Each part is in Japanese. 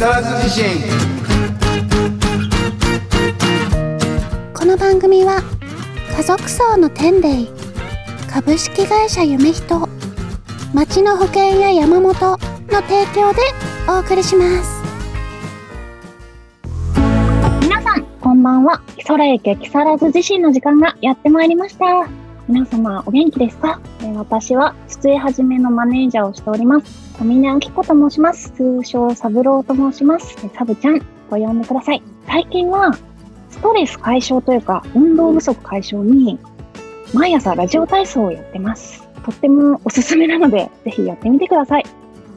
更津地震この番組は家族層の天霊株式会社夢人町の保険や山本の提供でお送りします皆さん、こんばんは。木更池木更津地震の時間がやってまいりました。皆様、お元気ですか？え私は、筒井はじめのマネージャーをしております。小峰明子と申します。通称、サブローと申します。えサブちゃんと呼んでください。最近は、ストレス解消というか、運動不足解消に、毎朝ラジオ体操をやってます。とってもおすすめなので、ぜひやってみてください。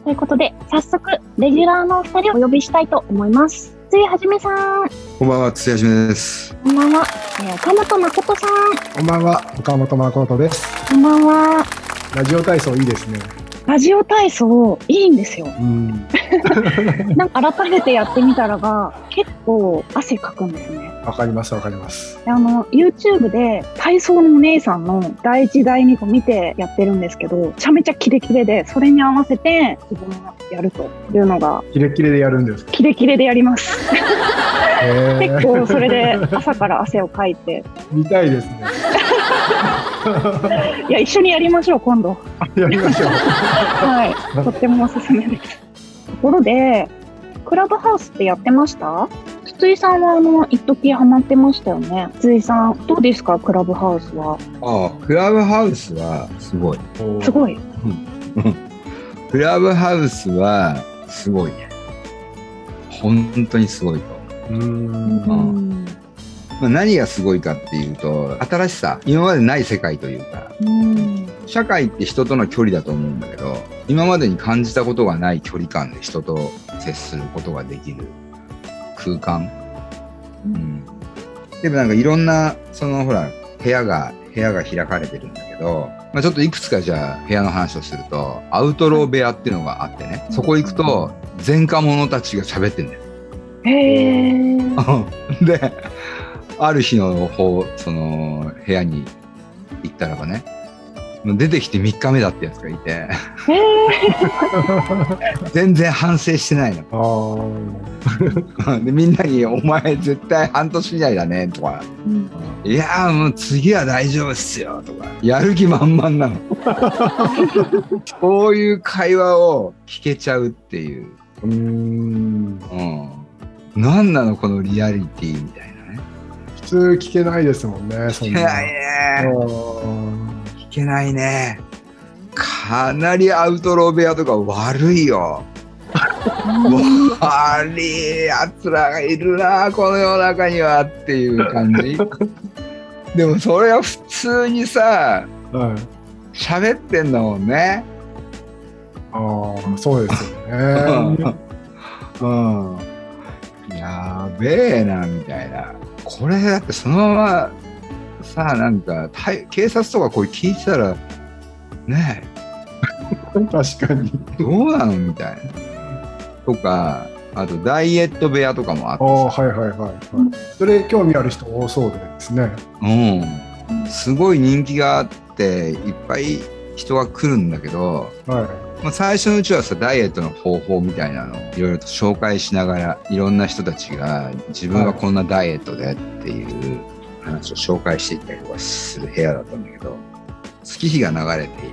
ということで、早速、レギュラーのお二人をお呼びしたいと思います。筒井はじめさん、こんばんは、つやじめです。こんばんは。えー岡本誠さん、こんばんは、岡本誠です。こんばんは。ラジオ体操いいですね。ラジオ体操いいんですよ。うん、なんか改めてやってみたらが結構汗かくんですね。わかります、わかります。であの YouTube で体操のお姉さんの第一第二個見てやってるんですけど、めちゃめちゃキレキレで、それに合わせて自分がやるというのがキレッキレでやるんです。キレキレでやります。へ 結構それで朝から汗をかいて、見たいですね。いや一緒にやりましょう今度。やりましょう。はい、とってもおすすめです。ところで、クラブハウスってやってました？筒井さんはあの一時ハマってましたよね。筒井さんどうですか？クラブハウスは。ああ、クラブハウスはすごい。すごい。クラブハウスはすごいね。本当にすごいと。うーん。うん。まあ、何がすごいかっていうと、新しさ、今までない世界というか、うん。社会って人との距離だと思うんだけど、今までに感じたことがない距離感で人と接することができる空間。うん。でもなんかいろんな、そのほら、部屋が、部屋が開かれてるんだけど、まあ、ちょっといくつかじゃあ部屋の話をすると、アウトロー部屋っていうのがあってね、そこ行くと前科者たちが喋ってんだよ。へえ。で、ある日の方、その部屋に行ったらばね、出てきて3日目だってやつがいて。全然反省してないの。あ で、みんなに、お前絶対半年以内だね、とか、うんいやーもう次は大丈夫っすよ、とか、やる気満々なの。そういう会話を聞けちゃうっていう。ーうーん。うん。なんなの、このリアリティみたいなね。普通聞けないですもんね。そんな。聞けないね。けないね。かなりアウトロー部屋とか悪いよ。悪い奴らがいるな、この世の中にはっていう感じ。でもそれは普通にさ、はい。喋ってんだもんね。ああ、そうですよね。うん。やべえな、みたいな。これだってそのままさ、なんか、警察とかこれ聞いてたら、ね確かに。え、どうなのみたいな。とか、あとダイエット部屋とかもあってあはいはいはい、はい。それ興味ある人多そうですね。うん。すごい人気があって、いっぱい人が来るんだけど、はまあ、最初のうちはさダイエットの方法みたいなのをいろいろと紹介しながらいろんな人たちが自分はこんなダイエットでっていう話を紹介していったりとかする部屋だったんだけど月日が流れていっ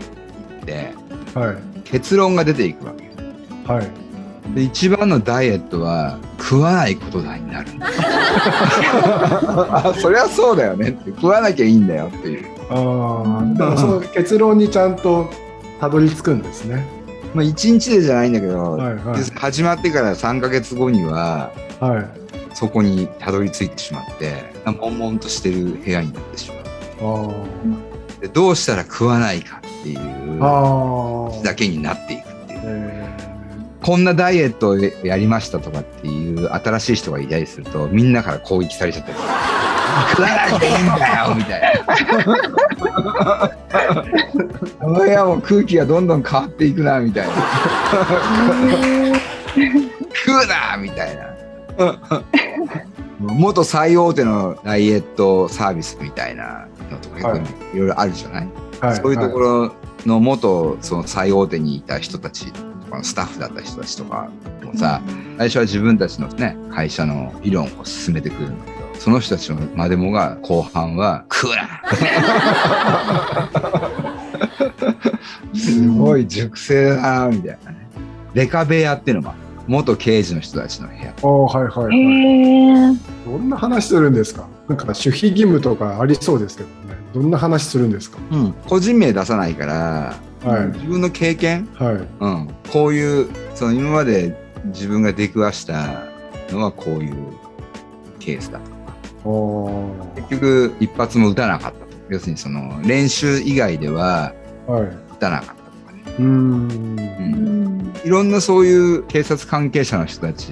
てい。はい。結論が出ていくわけよはい。で一番のダイエットは食わないことだになる あそりゃそうだよねって食わなきゃいいんだよっていうああ、でもその結論にちゃんとたどり着くんですね。まあ一日でじゃないんだけど、はいはいで始まってから3ヶ月後にははい。そこにたどり着いてしまって悶々としてる部屋になってしまう。あでどうしたら食わないかっていう。だけになっていくっていう。えこんなダイエットをやりましたとかっていう新しい人がいたりするとみんなから攻撃されちゃったりする。食わなきゃいいんだよみたいな。お前はもう空気がどんどん変わっていくなみたいな。食うなみたいな元最大手のダイエットサービスみたいなのとかい。いろいろあるじゃない、ーはい、そういうところ。ろの元その最大手にいた人たちこのスタッフだった人たちとかもさ、最初は自分たちのね、会社の理論を進めてくるんだけど、その人たちのまでもが後半は、食うなすごい熟成だな、みたいなね。デカ部屋っていうのもある元刑事の人たちの部屋。ああ、はいはいはい。どんな話するんですか？なんか守秘義務とかありそうですけどね。どんな話するんですか？個人名出さないから、はい。自分の経験、はい。うん、こういう、その今まで自分が出くわしたのはこういうケースだと。おー結局、一発も打たなかったと。要するにその練習以外でははい。打たなかった。うーん。うん。いろんなそういう警察関係者の人たち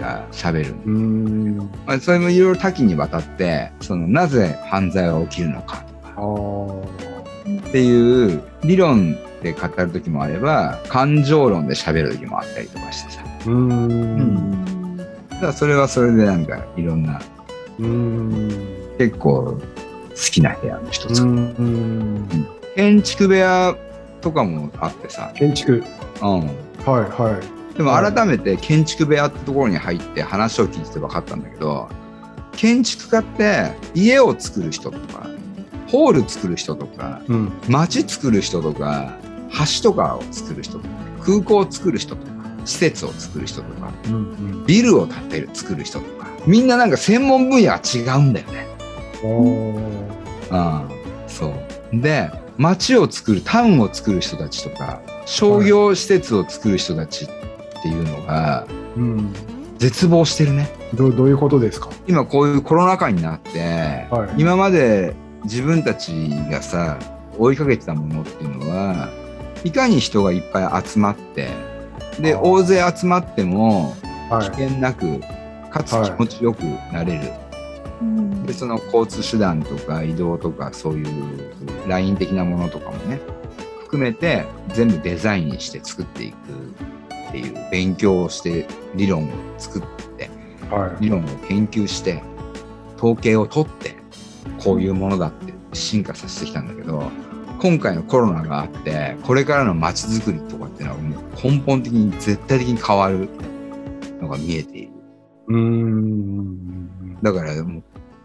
が喋る。うーん。まあ、それもいろいろ多岐にわたって、そのなぜ犯罪が起きるのかとか。っていう理論で語る時もあれば、感情論で喋る時もあったりとかしてさ。うーん。だからそれはそれでなんかいろんなうーん。結構好きな部屋の一つ。うーん。建築部屋とかもあってさ。建築。うん。はいはい。でも改めて建築部屋ってところに入って話を聞いてて分かったんだけど、建築家って家を作る人とか、ホール作る人とか、うん。街作る人とか、橋とかを作る人とか、空港を作る人とか、施設を作る人とか、うんうん。ビルを建てる、作る人とか、みんななんか専門分野が違うんだよね。うん、そう。で、街を作る、タウンを作る人たちとか、商業施設を作る人たちっていうのが、うん。絶望してるね。どうどういうことですか？今こういうコロナ禍になって、はい。今まで自分たちがさ、追いかけてたものっていうのは、いかに人がいっぱい集まって、で、大勢集まってもはい危。険なく、かつはい気持ちよくなれる。うんでその交通手段とか移動とかそういうライン的なものとかもね含めて全部デザインして作っていくっていう勉強をして理論を作っては理論を研究して統計を取ってこういうものだって進化させてきたんだけど今回のコロナがあってこれからの街づくりとかっていうのはもう根本的に絶対的に変わるのが見えている。い。うーん。だからもう、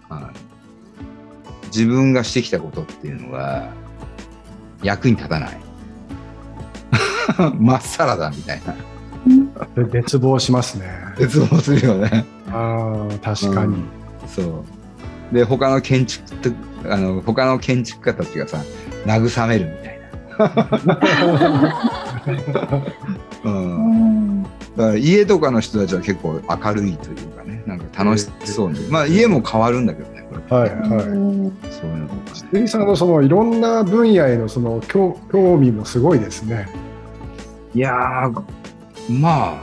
あの自分がしてきたことっていうのが役に立たない。まっさらだみたいな。で絶望しますね。絶望するよね。ああ、確かに。そう。で、他の建築と、あの、他の建築家たちがさ、慰めるみたいな。う。うんん。だから家とかの人たちは結構明るいというかね、なんか楽しそうに。まあ家も変わるんだけどね、これ。はいはい。そういうのとかね。鈴木さんのそのいろんな分野へのその興興味もすごいですね。いやー、まあ、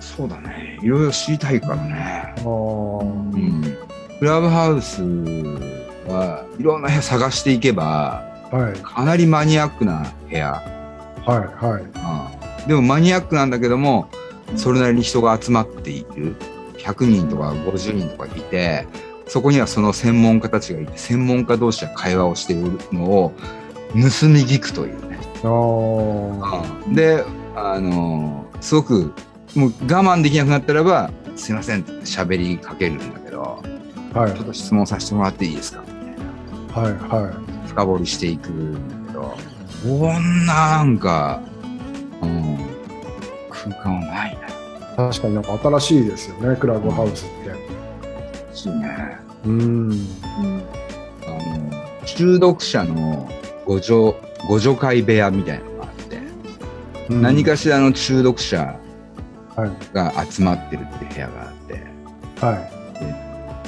そうだね。いろいろ知りたいからね。ああ。うん。クラブハウスはいろんな部屋探していけば、はいかなりマニアックな部屋。はいはい。うん、でもマニアックなんだけども、それなりに人が集まっている。100人とか50人とかいて、そこにはその専門家たちがいて、専門家同士が会話をしているのを盗み聞くというね。ああ。で、あのーすごくもう我慢できなくなったらば、すいませんって喋りかけるんだけど、はいちょっと質問させてもらっていいですか？みたいな。はいは深掘りしていくんだけど、こんななんか、うん、空間はないい。確かになんか新しいですよね、クラブハウスって。な。しいね。うん。あの、中毒者のご助、ご助会部屋みたいなのがあって、うん何かしらの中毒者はいが集まってるって部屋があって、はい。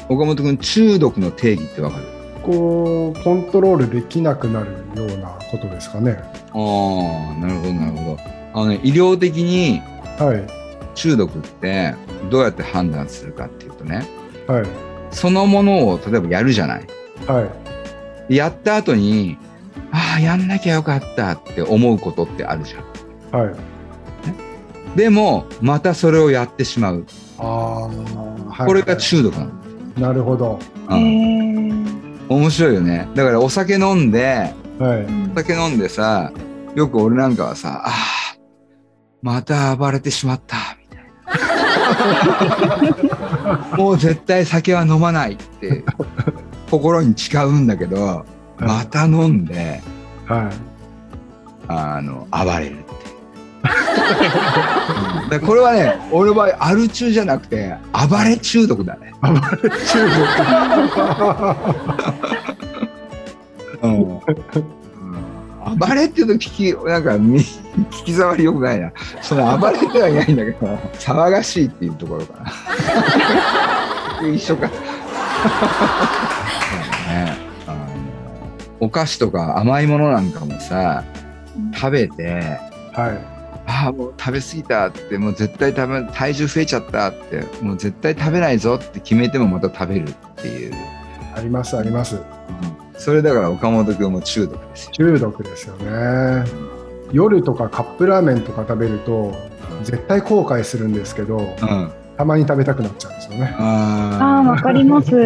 岡本君、中毒の定義ってわかる？こうコントロールできなくなるようなことですかね。ああ、なるほど、なるほど。あのね、医療的にはい中毒ってどうやって判断するかっていうとね、はいそのものを例えばやるじゃない。はいやった後に、ああ、やんなきゃよかったって思うことってあるじゃん。はい。でも、またそれをやってしまう。ああ、はいこれが中毒なの。なるほど。へうん、ー面白いよね。だからお酒飲んで、はい。お酒飲んでさ、よく俺なんかはさ、ああ、また暴れてしまった、みたいな。もう絶対酒は飲まないって心に誓うんだけど、また飲んで、はい。あの、暴れるって。これはね、俺の場合、アル中じゃなくて、暴れ中毒だね。暴れ中 うん暴れっていうと聞き、なんかみ 聞き障りよくないな。その暴れてはいないんだけど、騒がしいっていうところかな。一緒か。そうね、あのお菓子とか甘いものなんかもさ、食べて、毒。はい。ああ、もう食べ過ぎたって、もう絶対食べ、体重増えちゃったって、もう絶対食べないぞって決めてもまた食べるっていう。ありますあります。それだから岡本君も中毒ですよ。中毒ですよね。夜とかカップラーメンとか食べると絶対後悔するんですけど、うん。たまに食べたくなっちゃうんですよね。ああ、あわかります。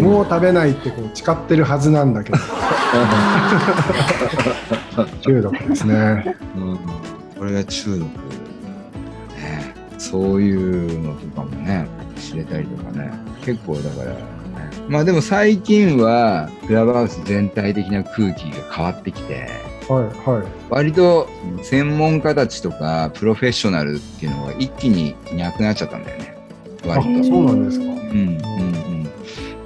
もう食べないってこう誓ってるはずなんだけど 中毒ですね。うん、これが中毒、ね、そういうのとかもね知れたりとかね結構だから、ね、まあでも最近はクラブハウス全体的な空気が変わってきてはいはい。割と専門家たちとかプロフェッショナルっていうのが一気にいなくなっちゃったんだよねあ割と。そうなんですか。うんうんうん、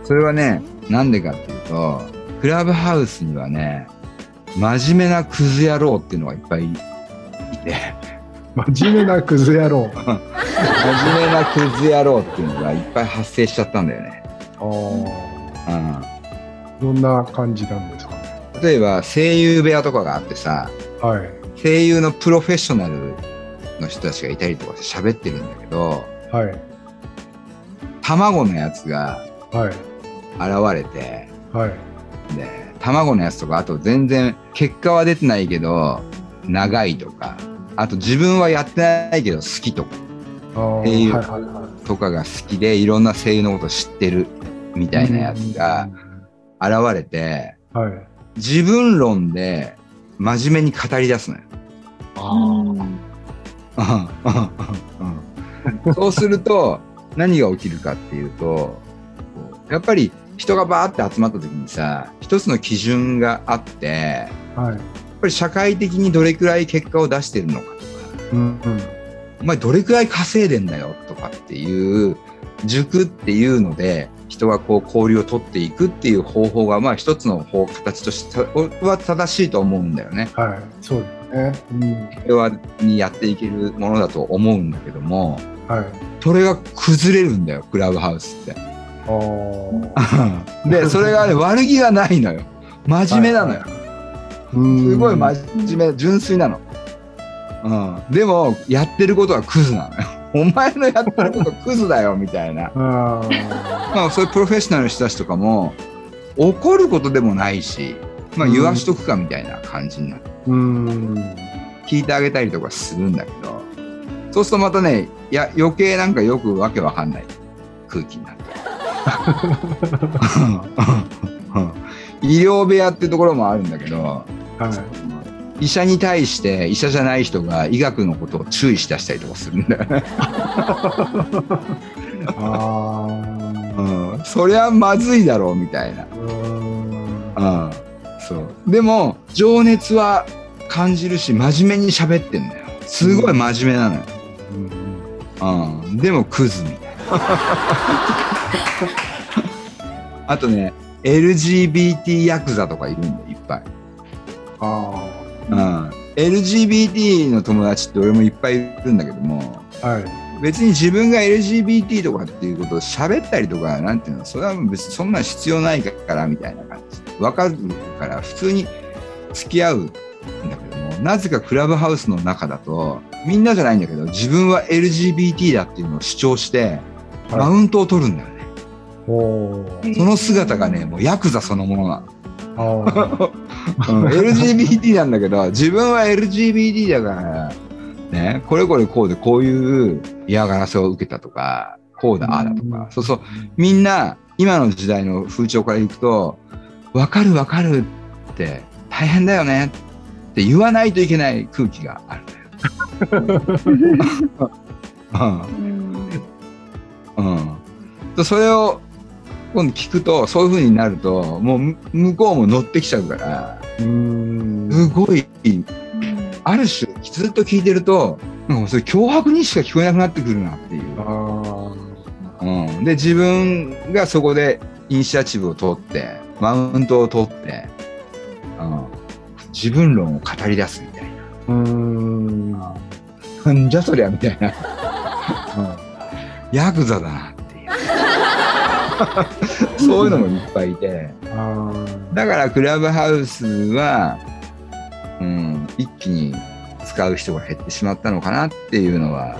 それはねなんでかっていうとクラブハウスにはね真面目なクズ野郎っていうのがいっぱいいて真面目なクズ野郎。真面目なクズ野郎っていうのがいっぱい発生しちゃったんだよね。ああ。うどんな感じなんですかね。ん、例えば声優部屋とかがあってさはい声優のプロフェッショナルの人たちがいたりとかして喋ってるんだけどはい卵のやつがはい現れてはい。で卵のやつとかあと全然結果は出てないけど長いとかあと自分はやってないけど好きとかああ。はいっていうはいはとかが好きでいろんな声優のことを知ってるみい。たいなやつが現れてはい。自分論で真面目に語り出すのよ。そうすると何が起きるかっていうとやっぱり人がバーって集まった時にさ一つの基準があってやっあ。はい。ぱり社会的にどれくらい結果を出してるのかとかうんうん。お前どれくらい稼いでんだよとかっていう塾っていうので人がこう交流を取っていくっていう方法がまあ一つの方形としては正しいと思うんだよね。はい。そうですね。平和にやっていけるものだと思うんだけどもうん。はい。それが崩れるんだよクラブハウスって。ああ。でそれがね悪気がないのよ真面目なのよ。すすごい真面目純粋なの。うん、でもやってることはクズなのよ。お前のやってることクズだよみたいな。まあそういうプロフェッショナルの人たちとかも怒ることでもないし、まあ、言わしとくかみたいな感じになってうん。聞いてあげたりとかするんだけどそうするとまたねいや余計なんかよくわけわかんない。空気になって 医療部屋っていうところもあるんだけどはい。医者に対して医者じゃない人が医学のことを注意しだしたりとかするんだよね。あうん、そりゃまずいだろうみたいな。あ。うん。うん、そう。でも情熱は感じるし真面目に喋ってんだよ。すごい真面目なのよ、うん、でもクズみたいな。あとね LGBT ヤクザとかいるんだよいっぱい、あうん、LGBT の友達って俺もいっぱいいるんだけどもあ。はい。別に自分が LGBT とかっていうことを喋ったりとかなんていうのそれは別にそんな必要ないからみたいな感じわかるから普通に付き合うんだけどもなぜかクラブハウスの中だとみんなじゃないんだけど自分は LGBT だっていうのを主張してマウントを取るんだよね、その姿がねもうヤクザそのものなの。うん LGBT なんだけど自分は LGBT だからねこれこれこうでこういう嫌がらせを受けたとかこうだああだとか、そうそう。みんな今の時代の風潮からいくと分かる分かるって大変だよね。って言わないといけない空気があるんだよ。うん。うん、とそれを今度聞くとそういう風になるともうむ向こうも乗ってきちゃうからうんすごいある種ずっと聞いてるとなんかそれ脅迫にしか聞こえなくなってくるなっていう。あうん、で自分がそこでイニシアチブを取ってマウントを取って、うん、自分論を語り出すみたいな。ーうんなんじゃそりゃみたいな。うん、ヤクザだな。そういうのもいっぱいいて。あだからクラブハウスは、うん、一気に使う人が減ってしまったのかなっていうのは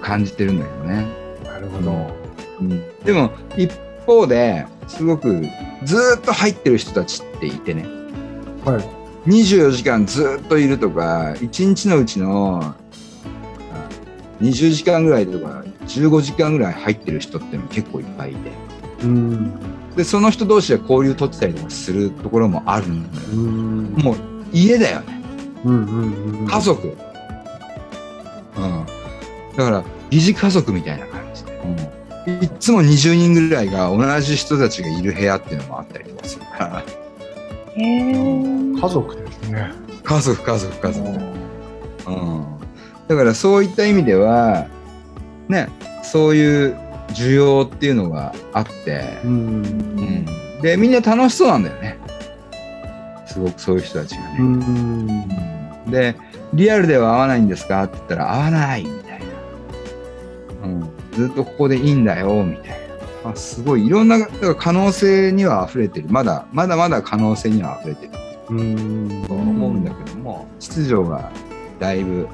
感じてるんだけどね。ーなるほどうん、でも一方ですごくずーっと入ってる人たちっていてね。はい24時間ずっといるとか1日のうちのあ20時間ぐらいとか15時間ぐらい入ってる人っていうのも結構いっぱいいて。うん。でその人同士で交流取ってたりとかするところもあるんだよ。うん。もう家だよね。うんうんうん家族、うん、だから疑似家族みたいな感じで、いっつも20人ぐらいが同じ人たちがいる部屋っていうのもあったりとかするから。へえ。家族ですね。家族家族家族。うん、だからそういった意味ではねそういう需要っていうのがあって、うん。うん、でみんな楽しそうなんだよね。すごくそういう人たちがうね、ん。でリアルでは会わないんですかって言ったら会わないみたいな、うん、ずっとここでいいんだよみたいな、あ、すごいいろんな可能性には溢れてる。まだまだまだ可能性には溢れてる。うん。と思うんだけども秩序がだいぶ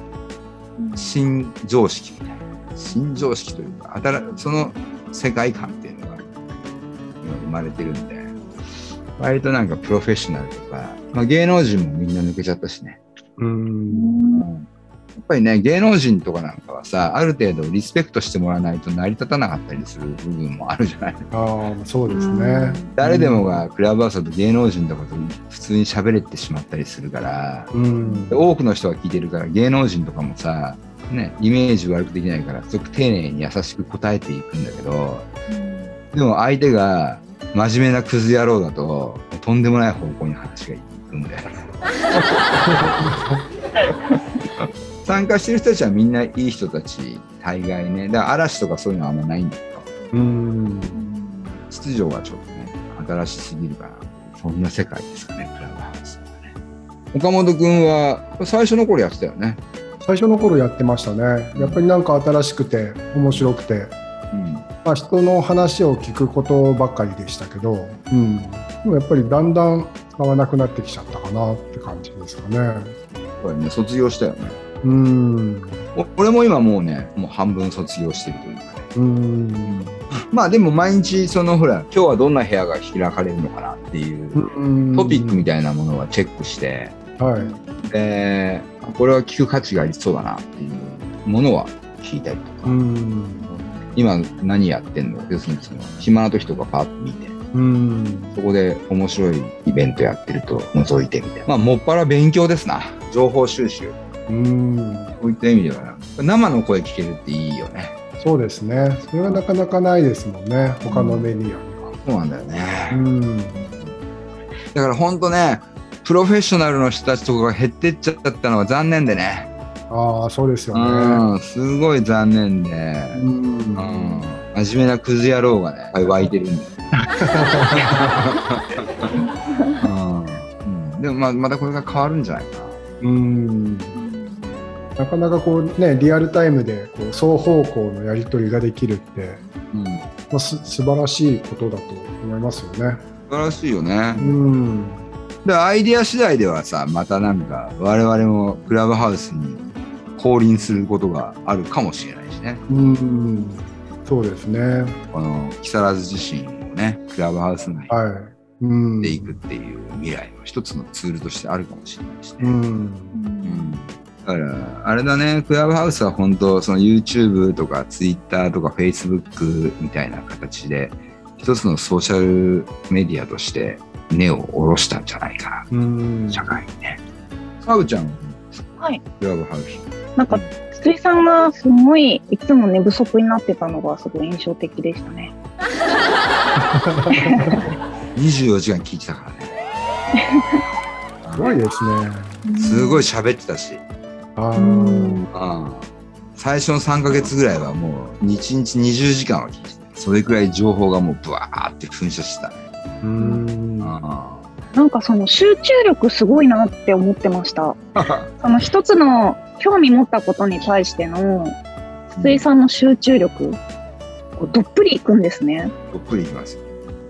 新常識みたいな。新常識というか新その世界観っていうのが今生まれてるんで割となんかプロフェッショナルとか、まあ、芸能人もみんな抜けちゃったしね。うん。やっぱりね芸能人とかなんかはさある程度リスペクトしてもらわないと成り立たなかったりする部分もあるじゃない。ああそうですね。誰でもがクラブハウスだと芸能人とかと普通に喋れてしまったりするから。うん。で多くの人が聞いてるから芸能人とかもさ、ね、イメージ悪くできないからすごく丁寧に優しく答えていくんだけどでも相手が真面目なクズ野郎だととんでもない方向に話がいくんだよ。参加してる人たちはみんないい人たち大概ね。だから嵐とかそういうのはあんまないんだけど。うん。秩序がちょっとね新しすぎるかなそんな世界ですかねクラブハウスはね。岡本君は最初の頃やってたよね最初の頃やってましたね。やっぱりなんか新しくて面白くて。うん。まあ、人の話を聞くことばっかりでしたけど、うん、でもやっぱりだんだん使わなくなってきちゃったかなって感じですかね。やっぱりね卒業したよね。うん、お俺も今もうねもう半分卒業してるというかね。うん、まあでも毎日そのほら今日はどんな部屋が開かれるのかなっていううん。トピックみたいなものはチェックして、はい、でこれは聞く価値がありそうだなっていうものは聞いたりとか、うん、今何やってんの？要するにその暇な時とかパッと見て。うん、そこで面白いイベントやってると覗いてみたいな。まあもっぱら勉強ですな。情報収集。うん、こういった意味では生の声聞けるっていいよね。そうですね。それはなかなかないですもんね。他のメディアには。そうなんだよね、うん、だから本当ねプロフェッショナルの人たちとかが減ってっちゃったのは残念でね。ああ、そうですよね。うんすごい残念で、うん。うん、真面目なクズ野郎がね湧いてるんだよ、うん。うん、でもまあまたこれが変わるんじゃないかな。うん。なかなかこうねリアルタイムでこう双方向のやり取りができるって、うん。まあ、す素晴らしいことだと思いますよね。素晴らしいよね。うんでアイディア次第ではさまたなんか我々もクラブハウスに降臨することがあるかもしれないしね。うん。そうですね。この木更津自身をねクラブハウス内でいくっていう未来の一つのツールとしてあるかもしれないしね。うん。うん。だからあれだねクラブハウスは本当その YouTube とか Twitter とか Facebook みたいな形で一つのソーシャルメディアとして根を下ろしたんじゃないかな、うん社会にね。かうちゃん、は？い。クラブハウス。なんか、筒井さんがすごい、いつも寝不足になってたのがすごい印象的でしたね。24時間聞いてたからね。すごいですね。すごい喋ってたし、あうーん。うん最初の3ヶ月ぐらいはもう1日20時間は聞いてた。それくらい情報がもうブワーって噴射してたね。うん。あなんかその集中力すごいなって思ってました。その一つの興味持ったことに対しての筒井さんの集中力、こうどっぷりいくんですね。ーどっぷりいきますよ。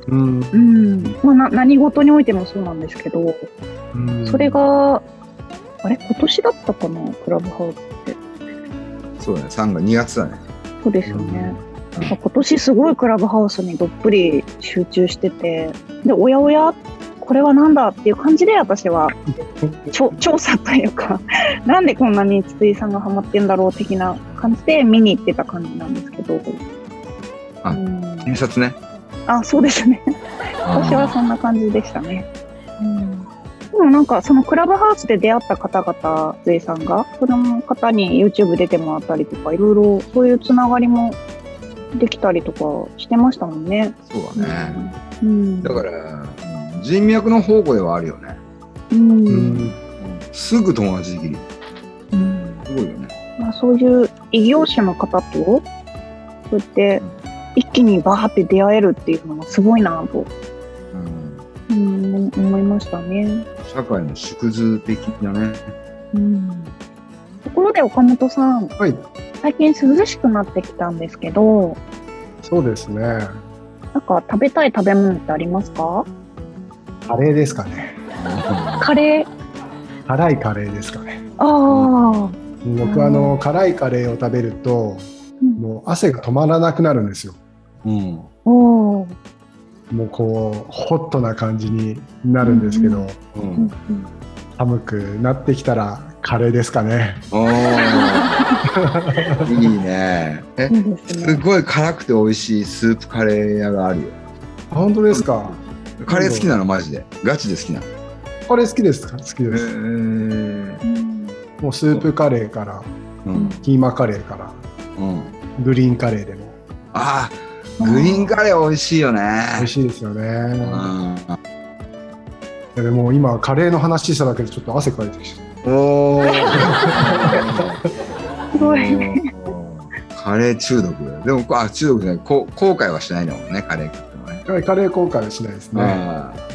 うん。うん。まあな何事においてもそうなんですけど、うんそれ、が、あれ？今年だったかな？クラブハウスって。そうだね、3月、2月だね。そうですよね。うん今年すごいクラブハウスにどっぷり集中してて、で、おやおや、これはなんだっていう感じで私は調査というか、なんでこんなに筒井さんがハマってんだろう的な感じで見に行ってた感じなんですけど。あうんね。あ、そうですね。私はそんな感じでしたね。うん、でもなんかそのクラブハウスで出会った方々、筒井さんが、その方に YouTube 出てもらったりとか、いろいろそういうつながりもできたりとかしてましたもんね。そうだね。うん。だから、人脈の宝庫ではあるよね。うん。うん。すぐ友達できる。うんすごいよね。まあ、そういう異業種の方と、そうやって一気にバーって出会えるっていうのがすごいなと、うんうん、思いましたね。社会の縮図的なね。うん。ところで岡本さん、はい。最近涼しくなってきたんですけど、そうですね。なんか食べたい食べ物ってありますか？カレーですかね。カレー？辛いカレーですかね。ああ。僕あの辛いカレーを食べるとうんもう汗が止まらなくなるんですよ。うん。もうこうホットな感じになるんですけど、ううんん。寒くなってきたらカレーですかね。いいね。えいいですすね。ごい辛くて美味しいスープカレー屋があるよ。あ本当ですか？カレー好きなのマジで。ガチで好きなの。カレー好きですか？好きへです。ーうんもうスープカレーからうん。キーマカレーからうん。グリーンカレーでもああ、グリーンカレー美味しいよね。美味しいですよね。うんいやでも今カレーの話しただけでちょっと汗かいてきちゃっおーすごい。カレー中毒でもあ中毒じゃない。こ後悔はしないんだもんねカレー食ってもね。た。カレー後悔はしないですね。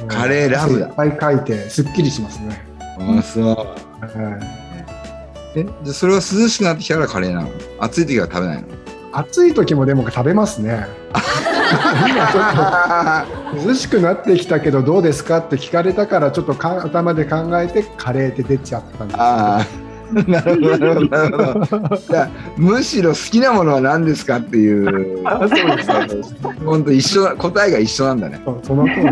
カレーラブだ。汗いっぱいかいてすっきりしますね。あそう。はい。えじゃあそれは涼しくなってきたらカレーなの？暑い時は食べないの？暑い時もでも食べますね。涼しくなってきたけどどうですか？って聞かれたからちょっとか頭で考えてカレーって出ちゃったんですけどなるほどなるほど。なるほどいやむしろ好きなものは何ですかっていうあそうです本当一緒だ答えが一緒なんだね。その通り。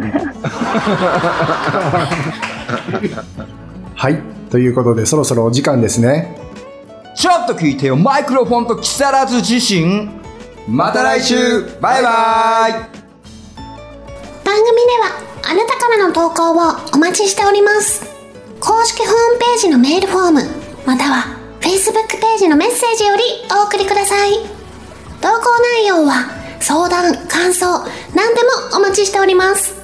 はい。ということでそろそろお時間ですね。ちょっと聞いてよマイクロフォンと木更津自身また来週。バイバイ。番組ではあなたからの投稿をお待ちしております。公式ホームページのメールフォームまたは Facebook ページのメッセージよりお送りください。投稿内容は相談感想何でもお待ちしております。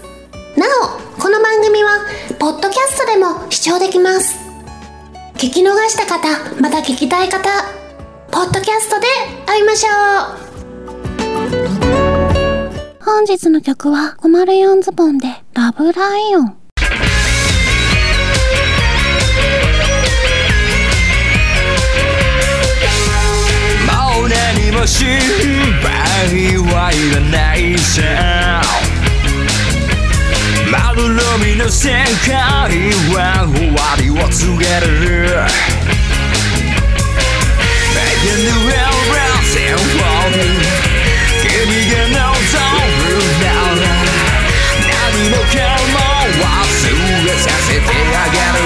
なおこの番組はポッドキャストでも視聴できます。聞き逃した方また聞きたい方ポッドキャストで会いましょう。本日の曲は504ズボンでラブライオン。う何も心配はいらないさまどろみの世界は終わりを告げる Making the world round symphony 君が望むなら何もかも忘れさせてあげる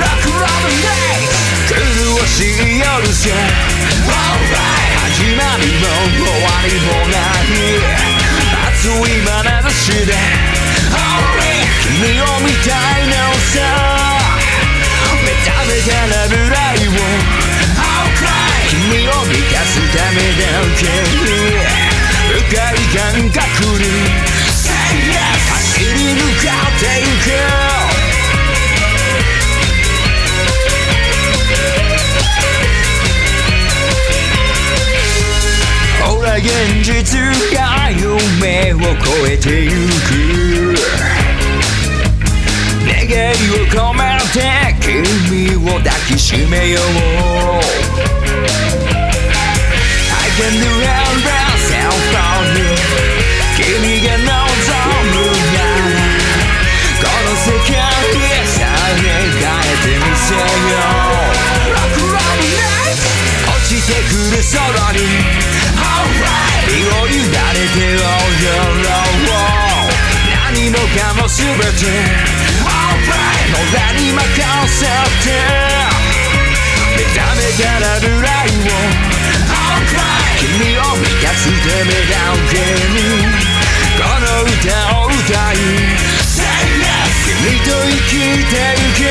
Rock Love Day 苦しい夜さ Alright 始まりも終わりもない熱い眼差しで君を見たいのさ。目覚めたらブライを君を満たすためだけに深い感覚に走り抜かってゆく。現実が夢を超えてゆく。願いを込めて君を抱きしめよう。I can do everything for you 空に。身を委ねて踊ろう何もかも全て。野良に任せて。目覚めたらブライを。君を満たすためだけに。この歌を歌い。君と生きてゆけ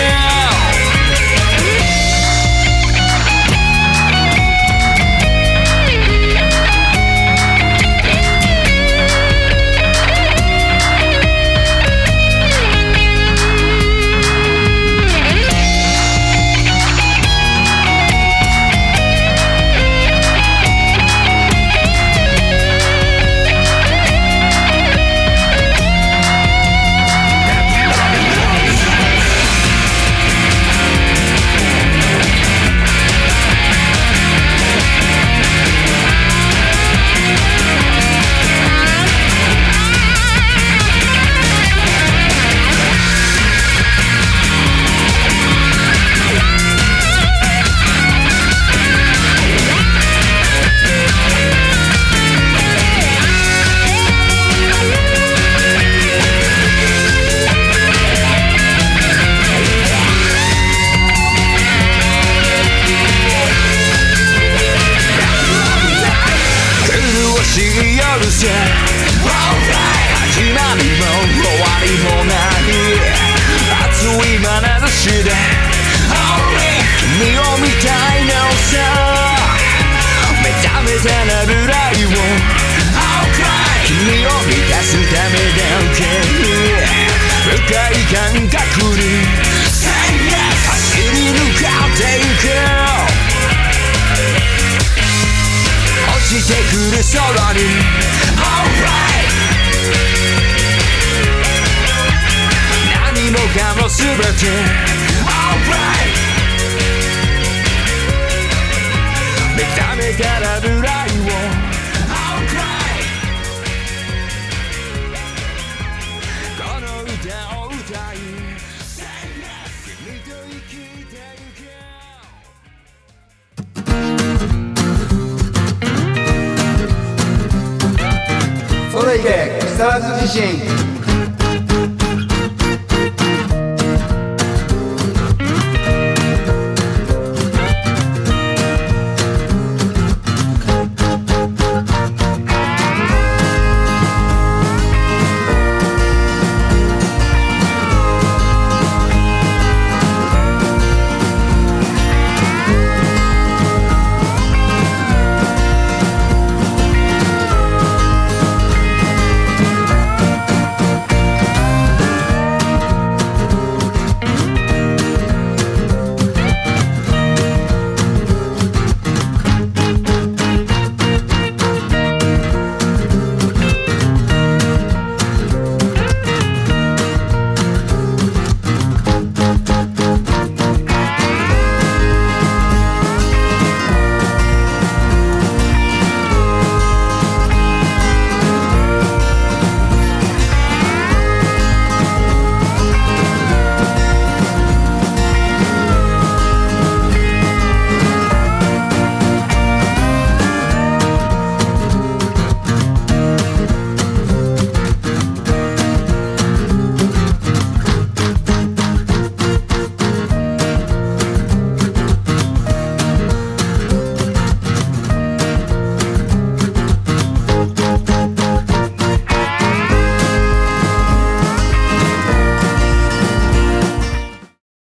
gente.